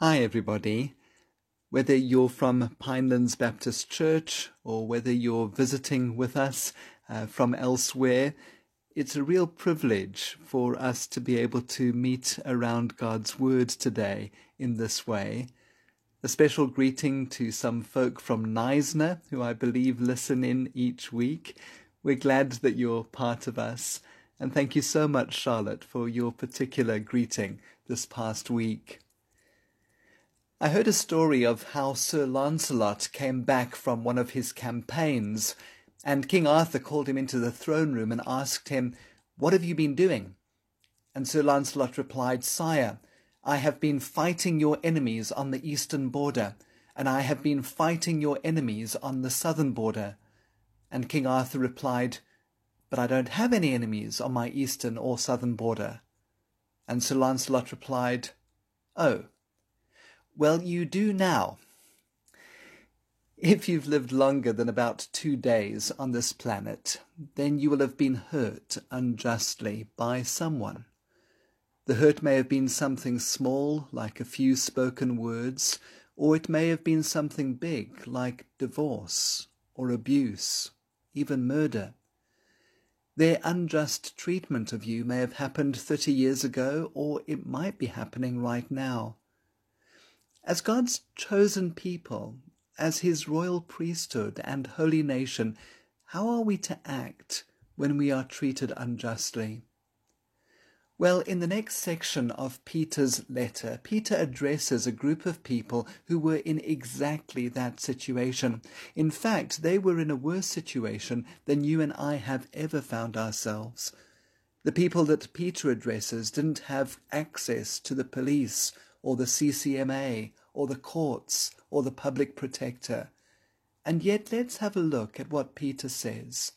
Hi, everybody. Whether you're from Pinelands Baptist Church or whether you're visiting with us uh, from elsewhere, it's a real privilege for us to be able to meet around God's Word today in this way. A special greeting to some folk from Knysna who I believe listen in each week. We're glad that you're part of us. And thank you so much, Charlotte, for your particular greeting this past week. I heard a story of how Sir Lancelot came back from one of his campaigns, and King Arthur called him into the throne room and asked him, What have you been doing? And Sir Lancelot replied, Sire, I have been fighting your enemies on the eastern border, and I have been fighting your enemies on the southern border. And King Arthur replied, But I don't have any enemies on my eastern or southern border. And Sir Lancelot replied, Oh, well, you do now. If you've lived longer than about two days on this planet, then you will have been hurt unjustly by someone. The hurt may have been something small, like a few spoken words, or it may have been something big, like divorce or abuse, even murder. Their unjust treatment of you may have happened thirty years ago, or it might be happening right now. As God's chosen people, as his royal priesthood and holy nation, how are we to act when we are treated unjustly? Well, in the next section of Peter's letter, Peter addresses a group of people who were in exactly that situation. In fact, they were in a worse situation than you and I have ever found ourselves. The people that Peter addresses didn't have access to the police or the CCMA or the courts or the public protector. And yet let's have a look at what Peter says.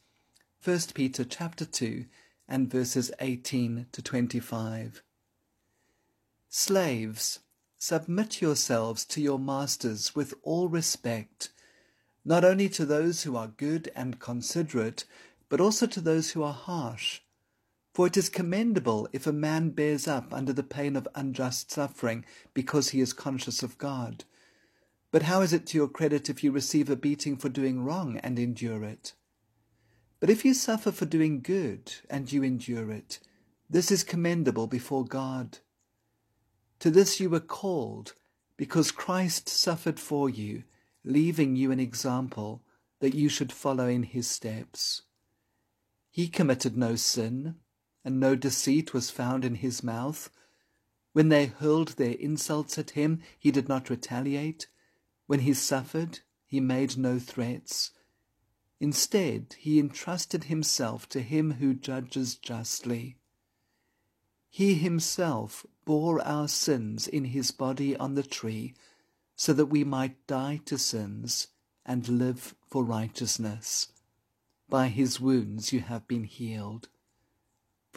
1 Peter chapter 2 and verses 18 to 25. Slaves, submit yourselves to your masters with all respect, not only to those who are good and considerate, but also to those who are harsh. For it is commendable if a man bears up under the pain of unjust suffering because he is conscious of God. But how is it to your credit if you receive a beating for doing wrong and endure it? But if you suffer for doing good and you endure it, this is commendable before God. To this you were called, because Christ suffered for you, leaving you an example that you should follow in his steps. He committed no sin and no deceit was found in his mouth. When they hurled their insults at him, he did not retaliate. When he suffered, he made no threats. Instead, he entrusted himself to him who judges justly. He himself bore our sins in his body on the tree, so that we might die to sins and live for righteousness. By his wounds you have been healed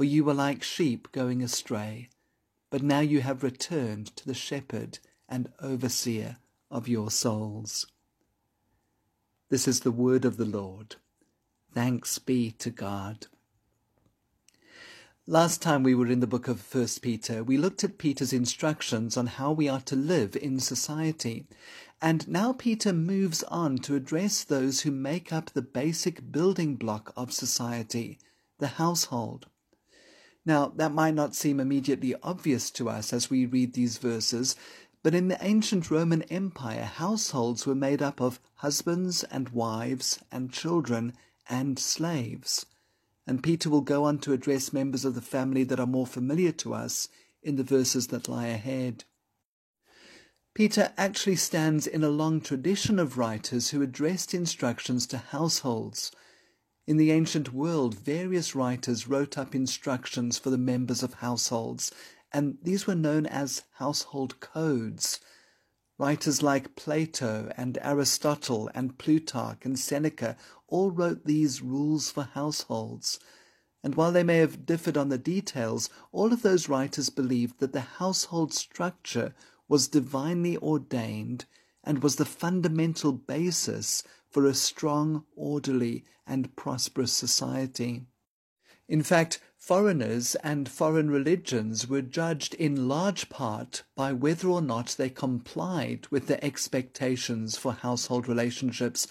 for you were like sheep going astray, but now you have returned to the shepherd and overseer of your souls. This is the word of the Lord. Thanks be to God. Last time we were in the book of First Peter, we looked at Peter's instructions on how we are to live in society. And now Peter moves on to address those who make up the basic building block of society, the household. Now, that might not seem immediately obvious to us as we read these verses, but in the ancient Roman Empire, households were made up of husbands and wives and children and slaves. And Peter will go on to address members of the family that are more familiar to us in the verses that lie ahead. Peter actually stands in a long tradition of writers who addressed instructions to households in the ancient world, various writers wrote up instructions for the members of households, and these were known as household codes. Writers like Plato and Aristotle and Plutarch and Seneca all wrote these rules for households. And while they may have differed on the details, all of those writers believed that the household structure was divinely ordained and was the fundamental basis for a strong, orderly, and prosperous society. In fact, Foreigners and foreign religions were judged in large part by whether or not they complied with the expectations for household relationships.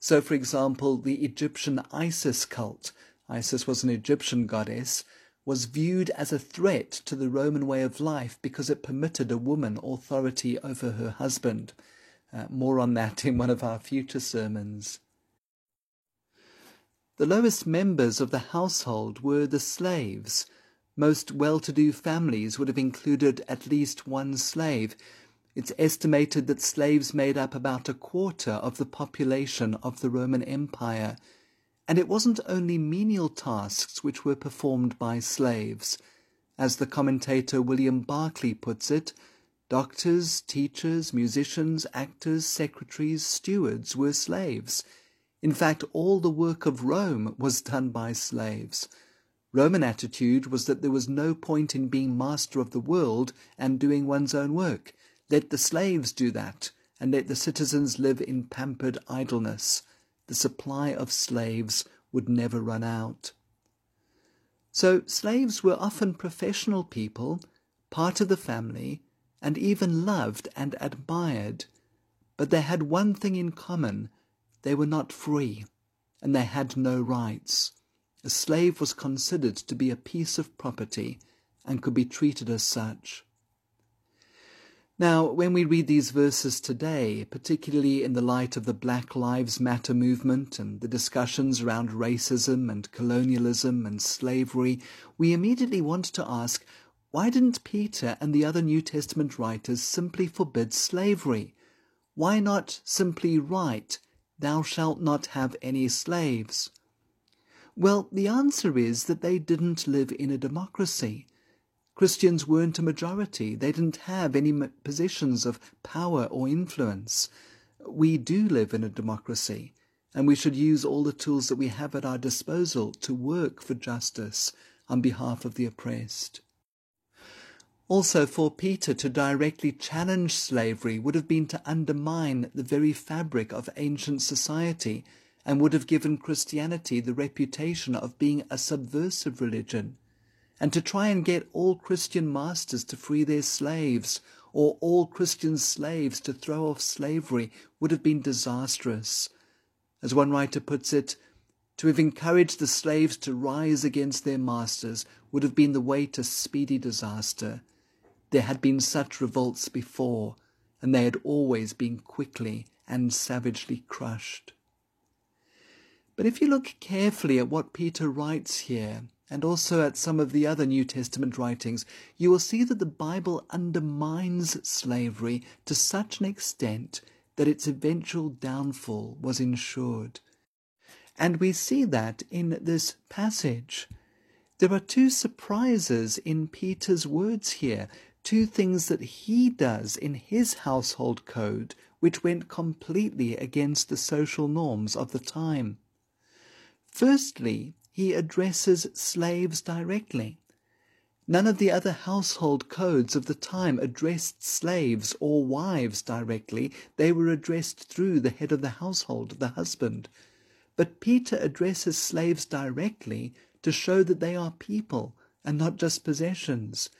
So, for example, the Egyptian Isis cult, Isis was an Egyptian goddess, was viewed as a threat to the Roman way of life because it permitted a woman authority over her husband. Uh, more on that in one of our future sermons. The lowest members of the household were the slaves. Most well to do families would have included at least one slave. It's estimated that slaves made up about a quarter of the population of the Roman Empire. And it wasn't only menial tasks which were performed by slaves. As the commentator William Barclay puts it, doctors, teachers, musicians, actors, secretaries, stewards were slaves. In fact, all the work of Rome was done by slaves. Roman attitude was that there was no point in being master of the world and doing one's own work. Let the slaves do that, and let the citizens live in pampered idleness. The supply of slaves would never run out. So slaves were often professional people, part of the family, and even loved and admired. But they had one thing in common they were not free, and they had no rights. A slave was considered to be a piece of property and could be treated as such. Now, when we read these verses today, particularly in the light of the Black Lives Matter movement and the discussions around racism and colonialism and slavery, we immediately want to ask why didn't Peter and the other New Testament writers simply forbid slavery? Why not simply write Thou shalt not have any slaves? Well, the answer is that they didn't live in a democracy. Christians weren't a majority. They didn't have any positions of power or influence. We do live in a democracy, and we should use all the tools that we have at our disposal to work for justice on behalf of the oppressed. Also, for Peter to directly challenge slavery would have been to undermine the very fabric of ancient society and would have given Christianity the reputation of being a subversive religion. And to try and get all Christian masters to free their slaves or all Christian slaves to throw off slavery would have been disastrous. As one writer puts it, to have encouraged the slaves to rise against their masters would have been the way to speedy disaster. There had been such revolts before, and they had always been quickly and savagely crushed. But if you look carefully at what Peter writes here, and also at some of the other New Testament writings, you will see that the Bible undermines slavery to such an extent that its eventual downfall was ensured. And we see that in this passage. There are two surprises in Peter's words here two things that he does in his household code which went completely against the social norms of the time. Firstly, he addresses slaves directly. None of the other household codes of the time addressed slaves or wives directly, they were addressed through the head of the household, the husband. But Peter addresses slaves directly to show that they are people and not just possessions.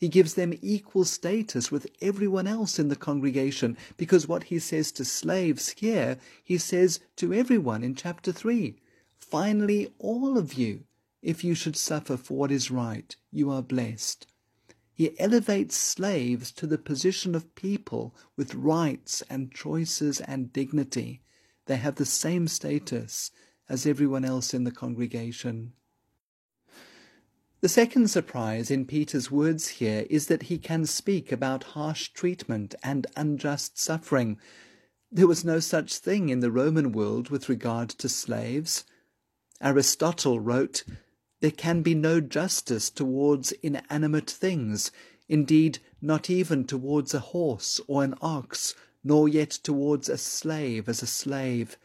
He gives them equal status with everyone else in the congregation because what he says to slaves here, he says to everyone in chapter 3. Finally, all of you, if you should suffer for what is right, you are blessed. He elevates slaves to the position of people with rights and choices and dignity. They have the same status as everyone else in the congregation. The second surprise in Peter's words here is that he can speak about harsh treatment and unjust suffering. There was no such thing in the Roman world with regard to slaves. Aristotle wrote, There can be no justice towards inanimate things, indeed, not even towards a horse or an ox, nor yet towards a slave as a slave.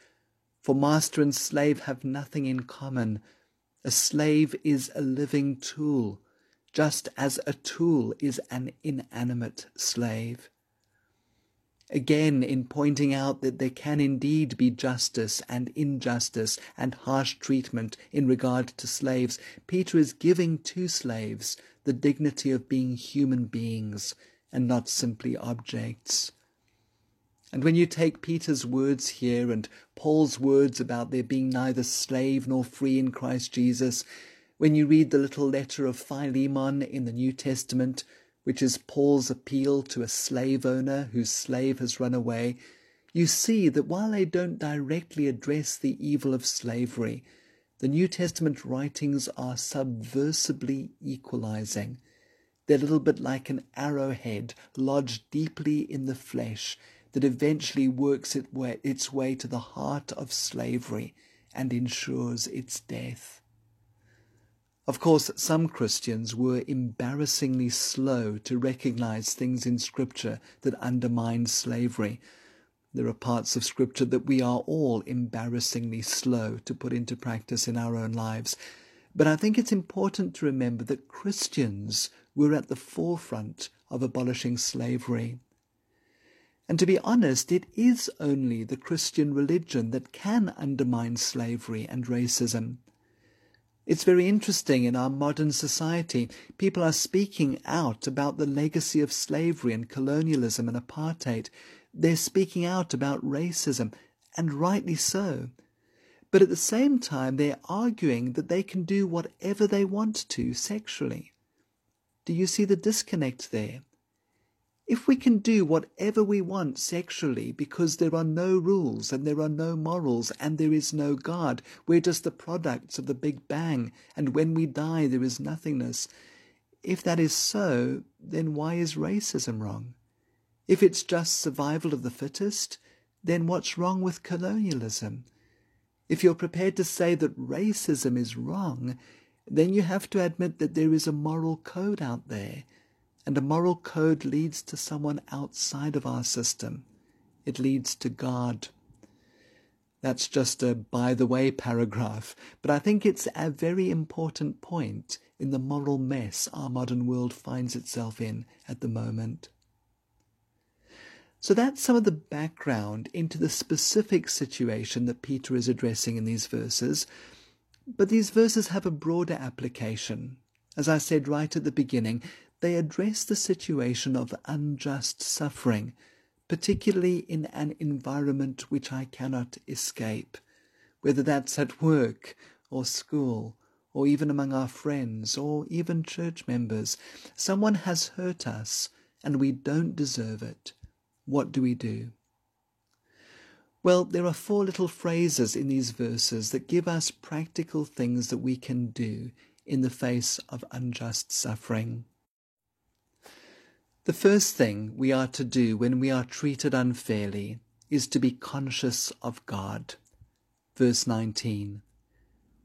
For master and slave have nothing in common a slave is a living tool, just as a tool is an inanimate slave. Again, in pointing out that there can indeed be justice and injustice and harsh treatment in regard to slaves, Peter is giving to slaves the dignity of being human beings and not simply objects. And when you take Peter's words here and Paul's words about there being neither slave nor free in Christ Jesus, when you read the little letter of Philemon in the New Testament, which is Paul's appeal to a slave owner whose slave has run away, you see that while they don't directly address the evil of slavery, the New Testament writings are subversively equalizing. They're a little bit like an arrowhead lodged deeply in the flesh that eventually works its way to the heart of slavery and ensures its death. Of course, some Christians were embarrassingly slow to recognize things in Scripture that undermine slavery. There are parts of Scripture that we are all embarrassingly slow to put into practice in our own lives. But I think it's important to remember that Christians were at the forefront of abolishing slavery. And to be honest, it is only the Christian religion that can undermine slavery and racism. It's very interesting in our modern society. People are speaking out about the legacy of slavery and colonialism and apartheid. They're speaking out about racism, and rightly so. But at the same time, they're arguing that they can do whatever they want to sexually. Do you see the disconnect there? If we can do whatever we want sexually because there are no rules and there are no morals and there is no God, we're just the products of the Big Bang, and when we die there is nothingness. If that is so, then why is racism wrong? If it's just survival of the fittest, then what's wrong with colonialism? If you're prepared to say that racism is wrong, then you have to admit that there is a moral code out there and a moral code leads to someone outside of our system. It leads to God. That's just a by the way paragraph, but I think it's a very important point in the moral mess our modern world finds itself in at the moment. So that's some of the background into the specific situation that Peter is addressing in these verses. But these verses have a broader application. As I said right at the beginning, they address the situation of unjust suffering, particularly in an environment which I cannot escape, whether that's at work or school or even among our friends or even church members. Someone has hurt us and we don't deserve it. What do we do? Well, there are four little phrases in these verses that give us practical things that we can do in the face of unjust suffering. The first thing we are to do when we are treated unfairly is to be conscious of God. Verse 19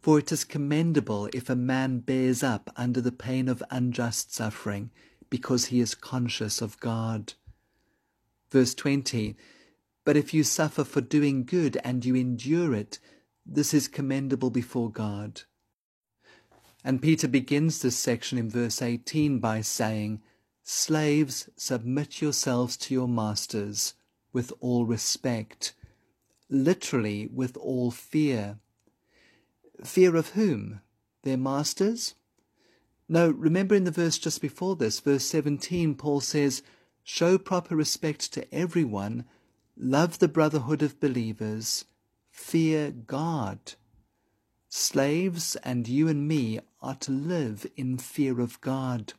For it is commendable if a man bears up under the pain of unjust suffering, because he is conscious of God. Verse 20 But if you suffer for doing good and you endure it, this is commendable before God. And Peter begins this section in verse 18 by saying, Slaves, submit yourselves to your masters with all respect, literally with all fear. Fear of whom? Their masters? No, remember in the verse just before this, verse 17, Paul says, Show proper respect to everyone, love the brotherhood of believers, fear God. Slaves and you and me are to live in fear of God.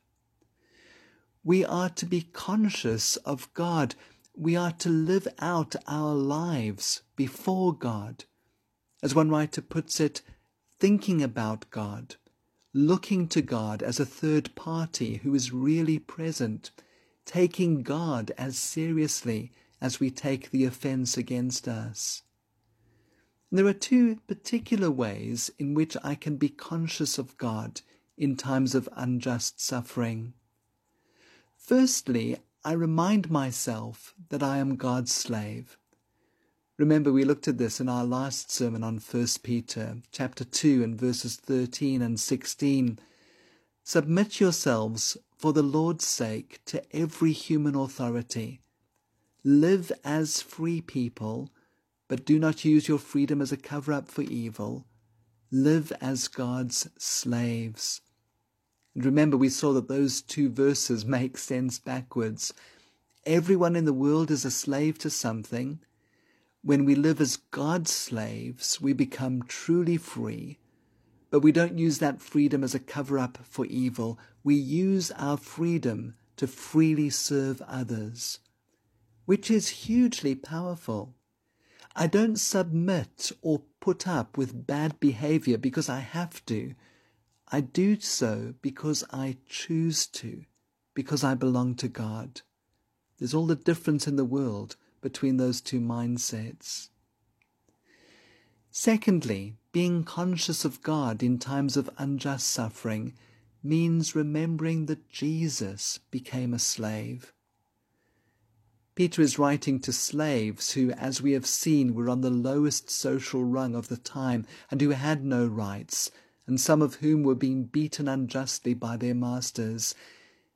We are to be conscious of God. We are to live out our lives before God. As one writer puts it, thinking about God, looking to God as a third party who is really present, taking God as seriously as we take the offence against us. There are two particular ways in which I can be conscious of God in times of unjust suffering. Firstly, I remind myself that I am God's slave. Remember, we looked at this in our last sermon on 1 Peter, chapter 2, and verses 13 and 16. Submit yourselves, for the Lord's sake, to every human authority, Live as free people, but do not use your freedom as a cover up for evil. Live as God's slaves. And remember, we saw that those two verses make sense backwards. Everyone in the world is a slave to something. When we live as God's slaves, we become truly free. But we don't use that freedom as a cover up for evil. We use our freedom to freely serve others which is hugely powerful. I don't submit or put up with bad behavior because I have to. I do so because I choose to, because I belong to God. There's all the difference in the world between those two mindsets. Secondly, being conscious of God in times of unjust suffering means remembering that Jesus became a slave. Peter is writing to slaves who, as we have seen, were on the lowest social rung of the time and who had no rights, and some of whom were being beaten unjustly by their masters.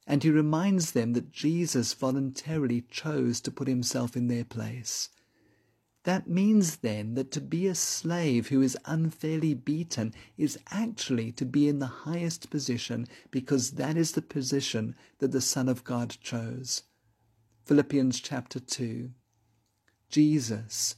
And he reminds them that Jesus voluntarily chose to put himself in their place. That means then that to be a slave who is unfairly beaten is actually to be in the highest position because that is the position that the Son of God chose. Philippians chapter 2. Jesus,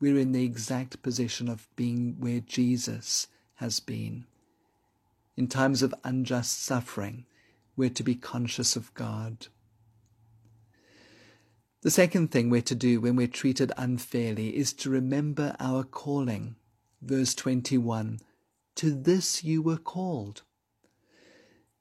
we're in the exact position of being where Jesus has been. In times of unjust suffering, we're to be conscious of God. The second thing we're to do when we're treated unfairly is to remember our calling. Verse 21 To this you were called.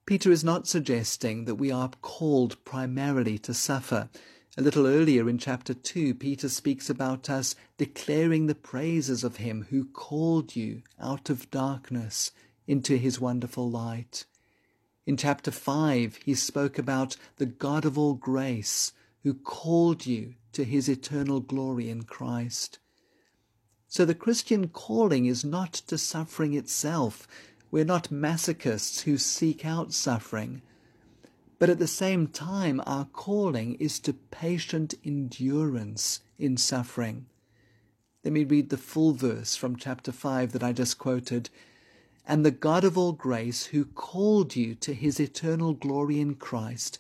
Peter is not suggesting that we are called primarily to suffer. A little earlier in chapter 2, Peter speaks about us declaring the praises of him who called you out of darkness into his wonderful light. In chapter 5, he spoke about the God of all grace who called you to his eternal glory in Christ. So the Christian calling is not to suffering itself. We're not masochists who seek out suffering. But at the same time, our calling is to patient endurance in suffering. Let me read the full verse from chapter 5 that I just quoted. And the God of all grace, who called you to his eternal glory in Christ,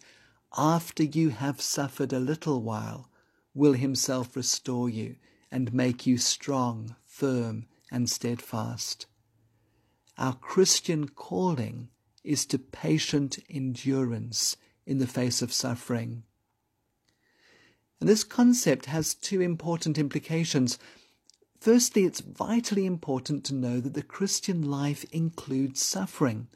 after you have suffered a little while, will himself restore you and make you strong, firm, and steadfast. Our Christian calling is to patient endurance in the face of suffering. And this concept has two important implications. Firstly, it's vitally important to know that the Christian life includes suffering.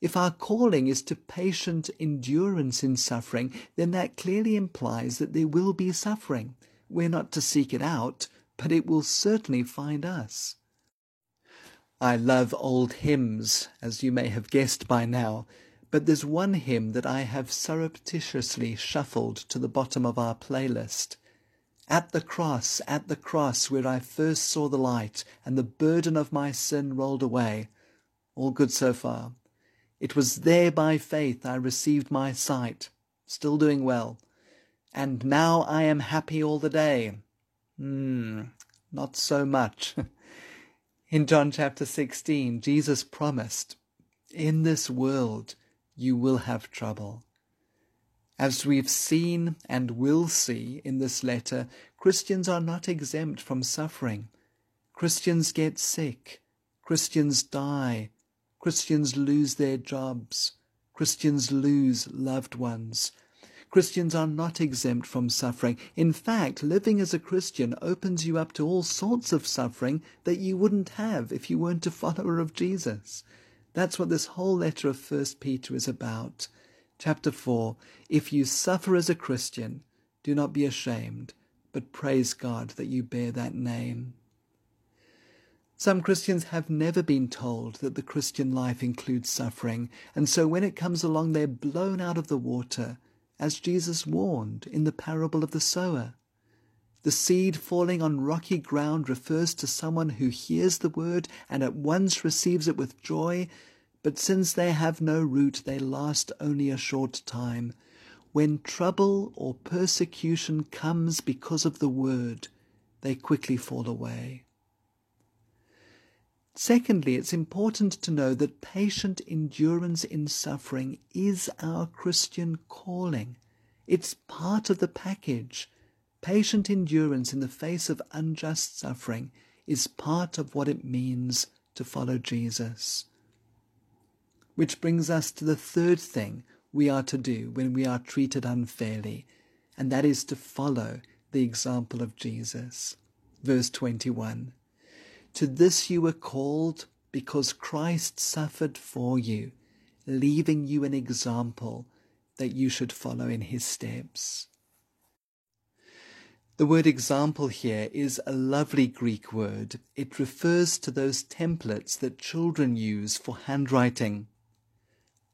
If our calling is to patient endurance in suffering, then that clearly implies that there will be suffering. We're not to seek it out, but it will certainly find us. I love old hymns, as you may have guessed by now, but there's one hymn that I have surreptitiously shuffled to the bottom of our playlist. At the cross, at the cross, where I first saw the light, and the burden of my sin rolled away. All good so far. It was there by faith I received my sight, still doing well. And now I am happy all the day. Hmm, not so much. In John chapter 16, Jesus promised, In this world you will have trouble. As we've seen and will see in this letter, Christians are not exempt from suffering. Christians get sick. Christians die. Christians lose their jobs. Christians lose loved ones. Christians are not exempt from suffering. In fact, living as a Christian opens you up to all sorts of suffering that you wouldn't have if you weren't a follower of Jesus. That's what this whole letter of First Peter is about. Chapter 4 If you suffer as a Christian, do not be ashamed, but praise God that you bear that name. Some Christians have never been told that the Christian life includes suffering, and so when it comes along, they're blown out of the water, as Jesus warned in the parable of the sower. The seed falling on rocky ground refers to someone who hears the word and at once receives it with joy, but since they have no root, they last only a short time. When trouble or persecution comes because of the word, they quickly fall away. Secondly, it's important to know that patient endurance in suffering is our Christian calling. It's part of the package. Patient endurance in the face of unjust suffering is part of what it means to follow Jesus. Which brings us to the third thing we are to do when we are treated unfairly, and that is to follow the example of Jesus. Verse 21 To this you were called because Christ suffered for you, leaving you an example that you should follow in his steps. The word example here is a lovely Greek word. It refers to those templates that children use for handwriting.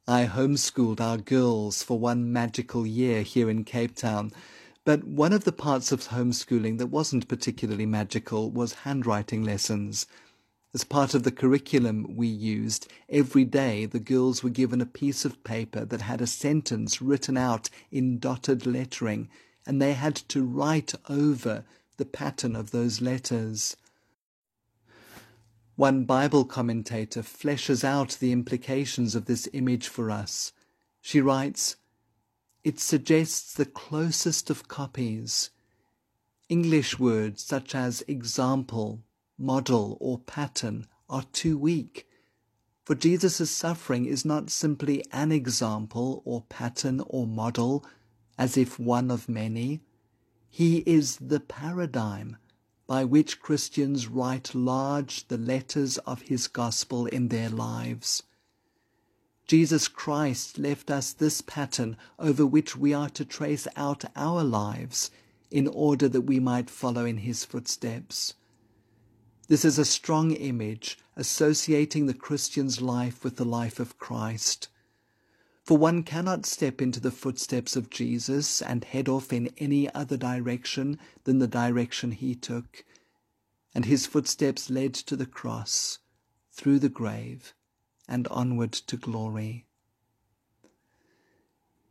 I homeschooled our girls for one magical year here in Cape Town, but one of the parts of homeschooling that wasn't particularly magical was handwriting lessons. As part of the curriculum we used, every day the girls were given a piece of paper that had a sentence written out in dotted lettering and they had to write over the pattern of those letters. One Bible commentator fleshes out the implications of this image for us. She writes, It suggests the closest of copies. English words such as example, model, or pattern are too weak. For Jesus' suffering is not simply an example or pattern or model, as if one of many. He is the paradigm by which Christians write large the letters of his gospel in their lives. Jesus Christ left us this pattern over which we are to trace out our lives in order that we might follow in his footsteps. This is a strong image associating the Christian's life with the life of Christ. For one cannot step into the footsteps of Jesus and head off in any other direction than the direction he took. And his footsteps led to the cross, through the grave, and onward to glory.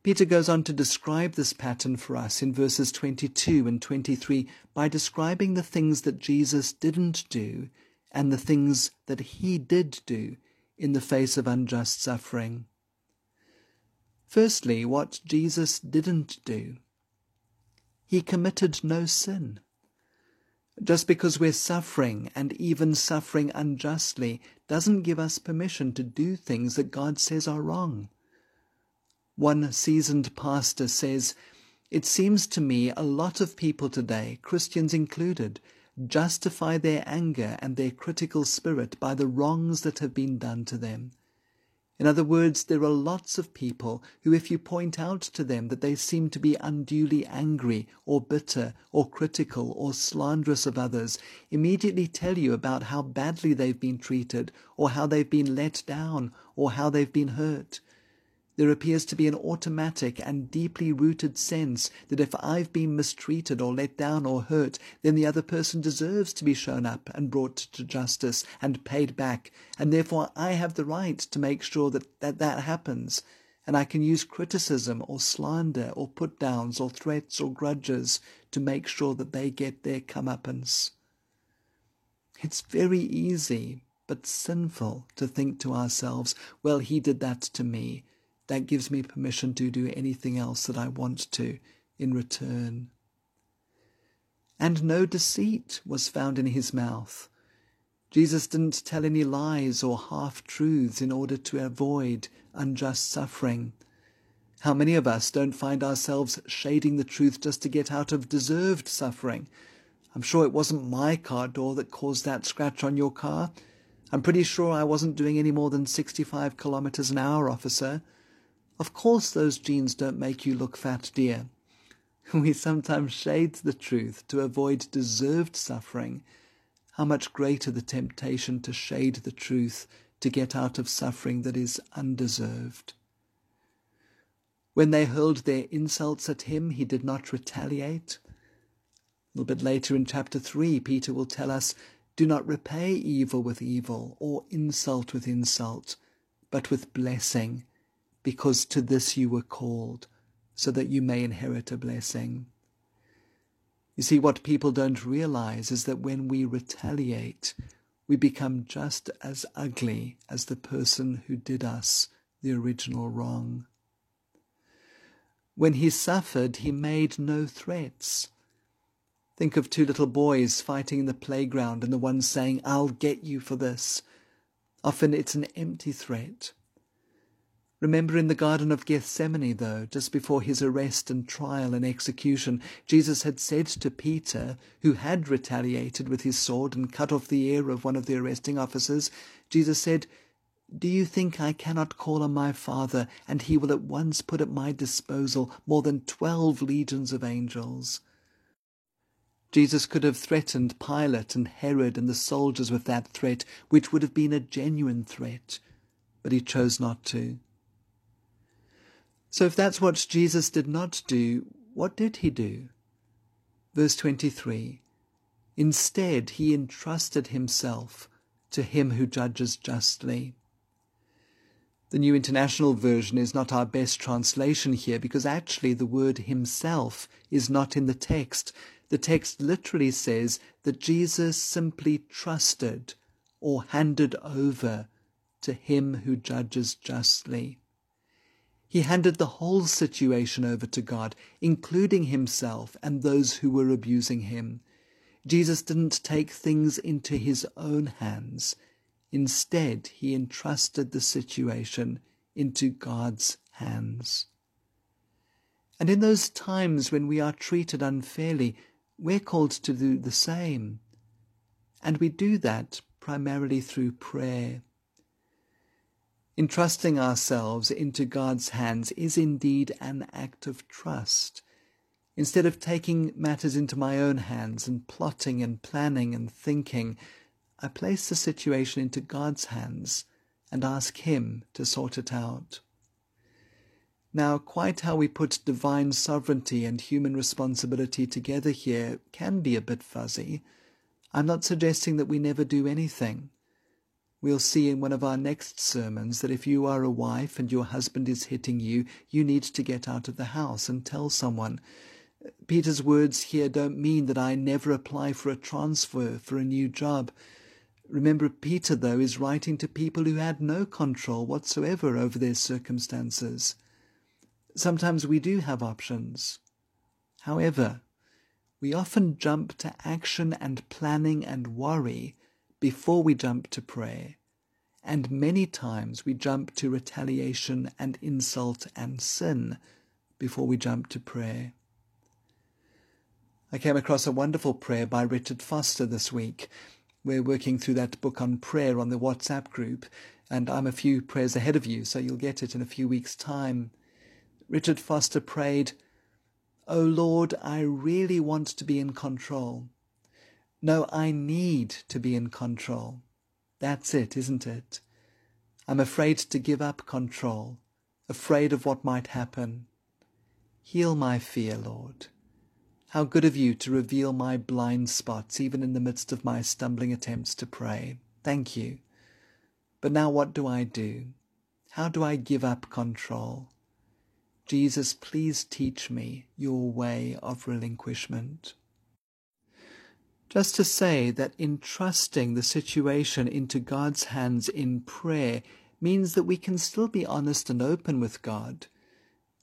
Peter goes on to describe this pattern for us in verses 22 and 23 by describing the things that Jesus didn't do and the things that he did do in the face of unjust suffering. Firstly, what Jesus didn't do. He committed no sin. Just because we're suffering and even suffering unjustly doesn't give us permission to do things that God says are wrong. One seasoned pastor says, It seems to me a lot of people today, Christians included, justify their anger and their critical spirit by the wrongs that have been done to them. In other words, there are lots of people who, if you point out to them that they seem to be unduly angry or bitter or critical or slanderous of others, immediately tell you about how badly they've been treated or how they've been let down or how they've been hurt. There appears to be an automatic and deeply rooted sense that if I've been mistreated or let down or hurt, then the other person deserves to be shown up and brought to justice and paid back, and therefore I have the right to make sure that that, that happens. And I can use criticism or slander or put downs or threats or grudges to make sure that they get their comeuppance. It's very easy, but sinful, to think to ourselves, well, he did that to me that gives me permission to do anything else that I want to in return. And no deceit was found in his mouth. Jesus didn't tell any lies or half truths in order to avoid unjust suffering. How many of us don't find ourselves shading the truth just to get out of deserved suffering? I'm sure it wasn't my car door that caused that scratch on your car. I'm pretty sure I wasn't doing any more than 65 kilometers an hour, officer. Of course, those jeans don't make you look fat, dear. We sometimes shade the truth to avoid deserved suffering. how much greater the temptation to shade the truth to get out of suffering that is undeserved. When they hurled their insults at him, he did not retaliate. A little bit later in chapter 3, Peter will tell us do not repay evil with evil or insult with insult, but with blessing, because to this you were called, so that you may inherit a blessing. You see, what people don't realize is that when we retaliate, we become just as ugly as the person who did us the original wrong. When he suffered, he made no threats. Think of two little boys fighting in the playground and the one saying, I'll get you for this. Often it's an empty threat. Remember in the Garden of Gethsemane, though, just before his arrest and trial and execution, Jesus had said to Peter, who had retaliated with his sword and cut off the ear of one of the arresting officers, Jesus said, Do you think I cannot call on my Father, and he will at once put at my disposal more than twelve legions of angels? Jesus could have threatened Pilate and Herod and the soldiers with that threat, which would have been a genuine threat, but he chose not to. So if that's what Jesus did not do, what did he do? Verse 23 Instead, he entrusted himself to him who judges justly. The New International Version is not our best translation here because actually the word himself is not in the text. The text literally says that Jesus simply trusted or handed over to him who judges justly. He handed the whole situation over to God, including himself and those who were abusing him. Jesus didn't take things into his own hands. Instead, he entrusted the situation into God's hands. And in those times when we are treated unfairly, we're called to do the same. And we do that primarily through prayer. Entrusting ourselves into God's hands is indeed an act of trust. Instead of taking matters into my own hands and plotting and planning and thinking, I place the situation into God's hands and ask Him to sort it out. Now, quite how we put divine sovereignty and human responsibility together here can be a bit fuzzy. I'm not suggesting that we never do anything. We'll see in one of our next sermons that if you are a wife and your husband is hitting you, you need to get out of the house and tell someone. Peter's words here don't mean that I never apply for a transfer for a new job. Remember, Peter, though, is writing to people who had no control whatsoever over their circumstances. Sometimes we do have options. However, we often jump to action and planning and worry before we jump to prayer, and many times we jump to retaliation and insult and sin before we jump to prayer. I came across a wonderful prayer by Richard Foster this week. We're working through that book on prayer on the WhatsApp group, and I'm a few prayers ahead of you, so you'll get it in a few weeks' time. Richard Foster prayed, O oh Lord, I really want to be in control. No, I need to be in control. That's it, isn't it? I'm afraid to give up control, afraid of what might happen. Heal my fear, Lord. How good of you to reveal my blind spots even in the midst of my stumbling attempts to pray. Thank you. But now what do I do? How do I give up control? Jesus, please teach me your way of relinquishment. Just to say that entrusting the situation into God's hands in prayer means that we can still be honest and open with God.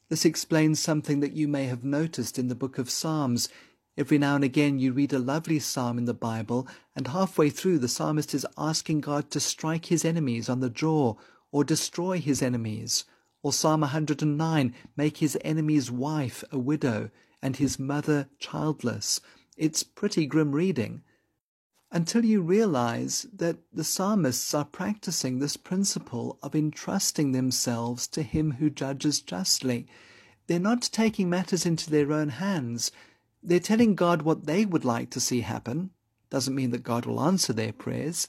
This explains something that you may have noticed in the book of Psalms. Every now and again you read a lovely psalm in the Bible, and halfway through the psalmist is asking God to strike his enemies on the jaw or destroy his enemies. Or Psalm 109, make his enemy's wife a widow and his mother childless. It's pretty grim reading. Until you realize that the psalmists are practicing this principle of entrusting themselves to Him who judges justly. They're not taking matters into their own hands. They're telling God what they would like to see happen, Doesn't mean that God will answer their prayers,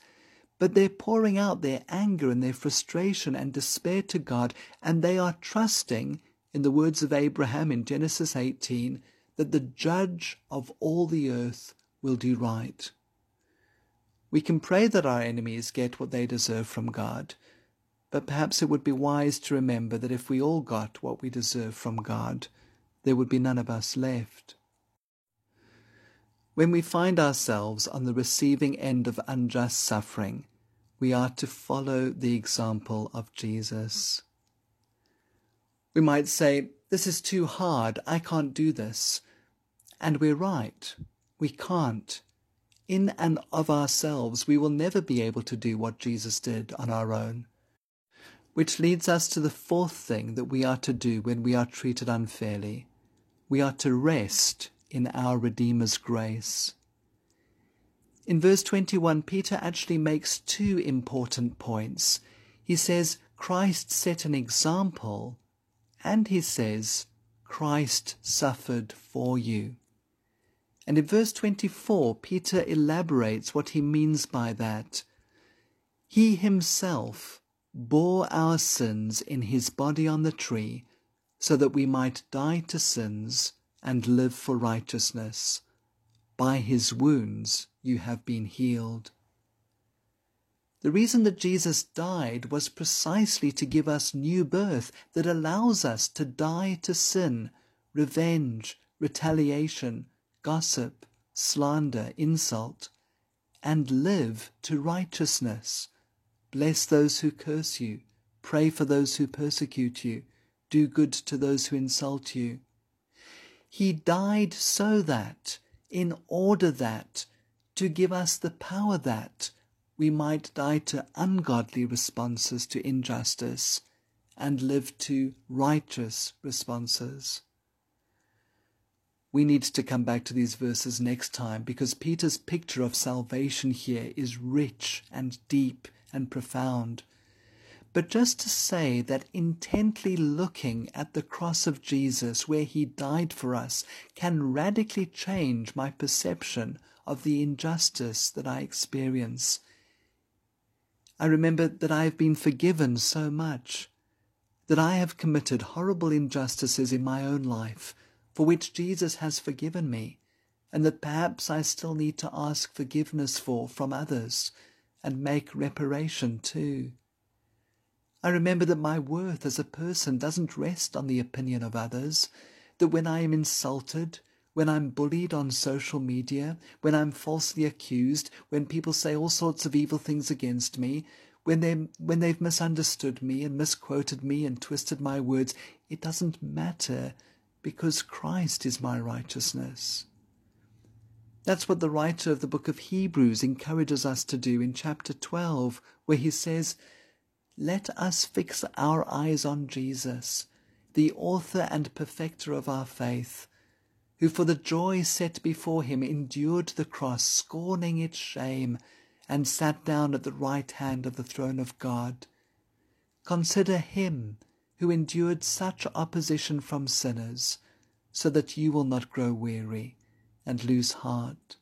but they're pouring out their anger and their frustration and despair to God, and they are trusting, in the words of Abraham in Genesis 18, that the judge of all the earth will do right. We can pray that our enemies get what they deserve from God, but perhaps it would be wise to remember that if we all got what we deserve from God, there would be none of us left. When we find ourselves on the receiving end of unjust suffering, we are to follow the example of Jesus. We might say, This is too hard, I can't do this. And we're right, we can't. In and of ourselves, we will never be able to do what Jesus did on our own. Which leads us to the fourth thing that we are to do when we are treated unfairly. We are to rest in our Redeemer's grace. In verse 21, Peter actually makes two important points. He says, Christ set an example, and he says, Christ suffered for you. And in verse 24, Peter elaborates what he means by that. He himself bore our sins in his body on the tree, so that we might die to sins and live for righteousness. By his wounds you have been healed. The reason that Jesus died was precisely to give us new birth that allows us to die to sin, revenge, retaliation, gossip, slander, insult, and live to righteousness. Bless those who curse you, pray for those who persecute you, do good to those who insult you. He died so that, in order that, to give us the power that we might die to ungodly responses to injustice and live to righteous responses. We need to come back to these verses next time because Peter's picture of salvation here is rich and deep and profound but just to say that intently looking at the cross of Jesus where he died for us can radically change my perception of the injustice that I experience. I remember that I have been forgiven so much, that I have committed horrible injustices in my own life for which Jesus has forgiven me, and that perhaps I still need to ask forgiveness for from others and make reparation too. I remember that my worth as a person doesn't rest on the opinion of others, that when I am insulted, when I'm bullied on social media, when I'm falsely accused, when people say all sorts of evil things against me, when they when they've misunderstood me and misquoted me and twisted my words, it doesn't matter because Christ is my righteousness. That's what the writer of the book of Hebrews encourages us to do in chapter 12, where he says, let us fix our eyes on Jesus, the author and perfecter of our faith, who for the joy set before him endured the cross, scorning its shame, and sat down at the right hand of the throne of God. Consider him who endured such opposition from sinners, so that you will not grow weary and lose heart.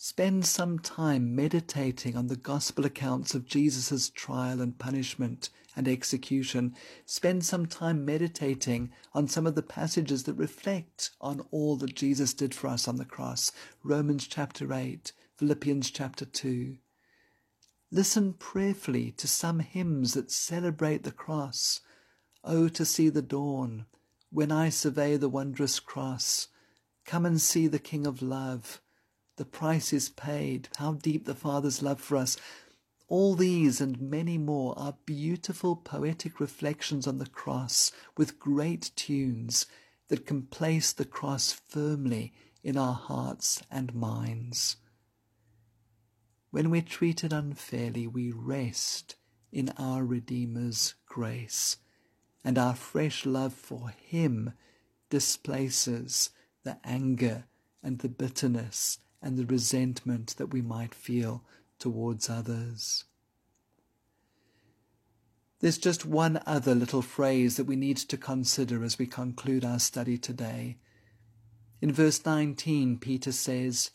Spend some time meditating on the gospel accounts of Jesus' trial and punishment and execution. Spend some time meditating on some of the passages that reflect on all that Jesus did for us on the cross. Romans chapter 8, Philippians chapter 2. Listen prayerfully to some hymns that celebrate the cross. Oh, to see the dawn, when I survey the wondrous cross. Come and see the King of love the price is paid, how deep the Father's love for us. All these and many more are beautiful poetic reflections on the cross with great tunes that can place the cross firmly in our hearts and minds. When we're treated unfairly, we rest in our Redeemer's grace, and our fresh love for Him displaces the anger and the bitterness and the resentment that we might feel towards others. There's just one other little phrase that we need to consider as we conclude our study today. In verse 19, Peter says,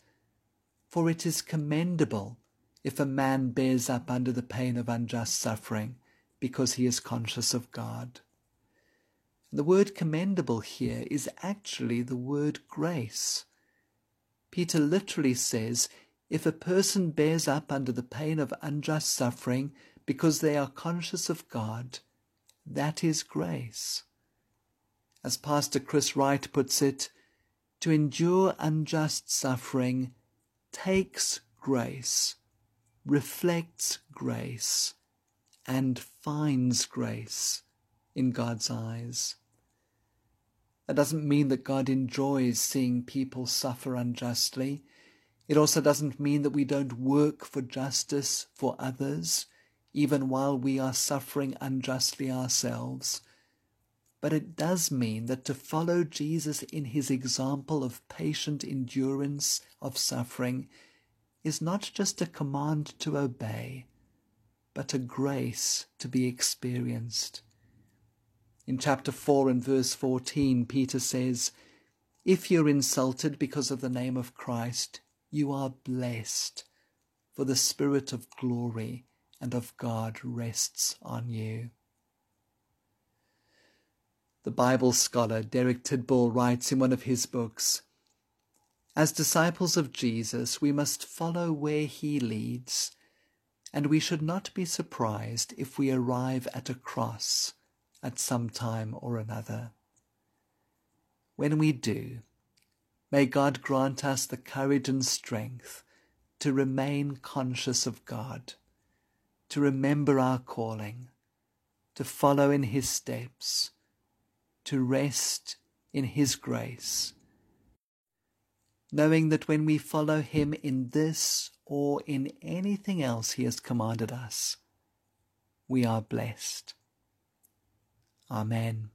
For it is commendable if a man bears up under the pain of unjust suffering because he is conscious of God. The word commendable here is actually the word grace. Peter literally says, if a person bears up under the pain of unjust suffering because they are conscious of God, that is grace. As Pastor Chris Wright puts it, to endure unjust suffering takes grace, reflects grace, and finds grace in God's eyes. That doesn't mean that God enjoys seeing people suffer unjustly. It also doesn't mean that we don't work for justice for others, even while we are suffering unjustly ourselves. But it does mean that to follow Jesus in his example of patient endurance of suffering is not just a command to obey, but a grace to be experienced. In chapter 4 and verse 14, Peter says, If you're insulted because of the name of Christ, you are blessed, for the Spirit of glory and of God rests on you. The Bible scholar Derek Tidball writes in one of his books As disciples of Jesus, we must follow where he leads, and we should not be surprised if we arrive at a cross at some time or another. When we do, may God grant us the courage and strength to remain conscious of God, to remember our calling, to follow in His steps, to rest in His grace, knowing that when we follow Him in this or in anything else He has commanded us, we are blessed. Amen.